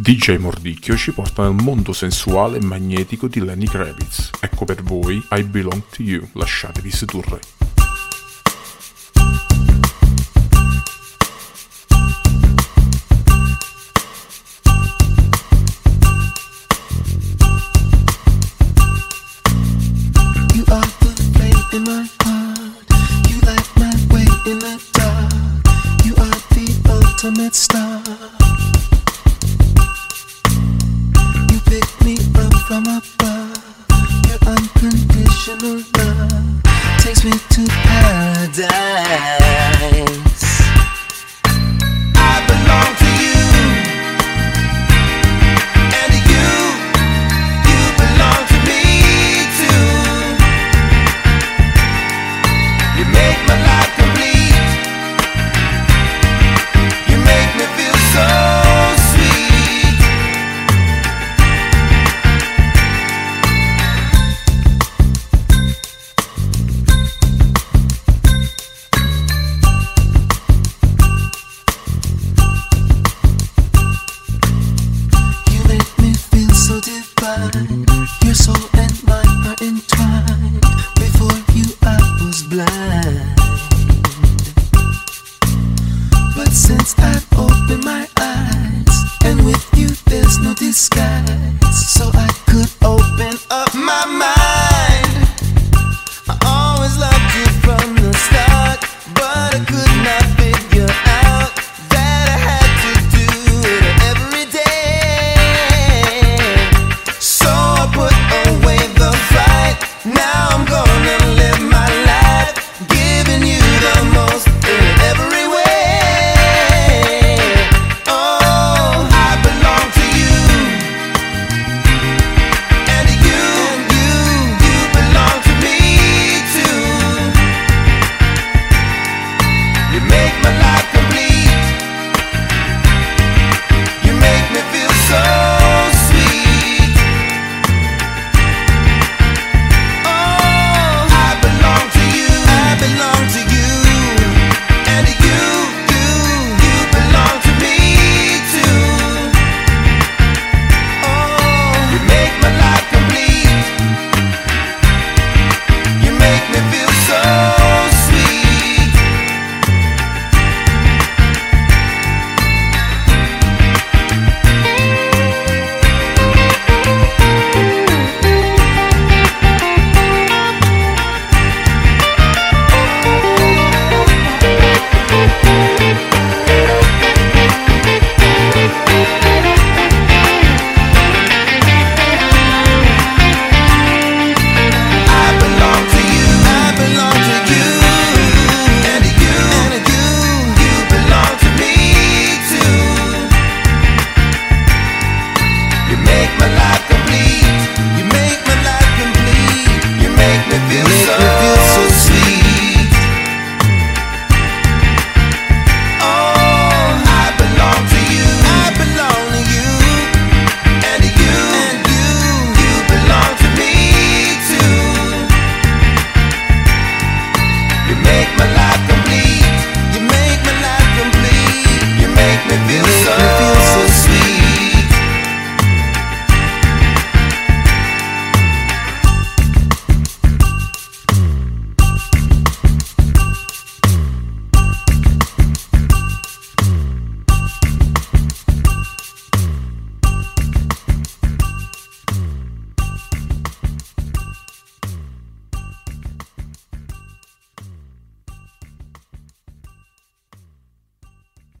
DJ Mordicchio ci porta nel mondo sensuale e magnetico di Lenny Kravitz. Ecco per voi I Belong to You, lasciatevi sedurre. Paradise. Your soul and mine are entwined. Before you, I was blind. But since I've opened my eyes, and with you, there's no disguise. So I could open up my mind.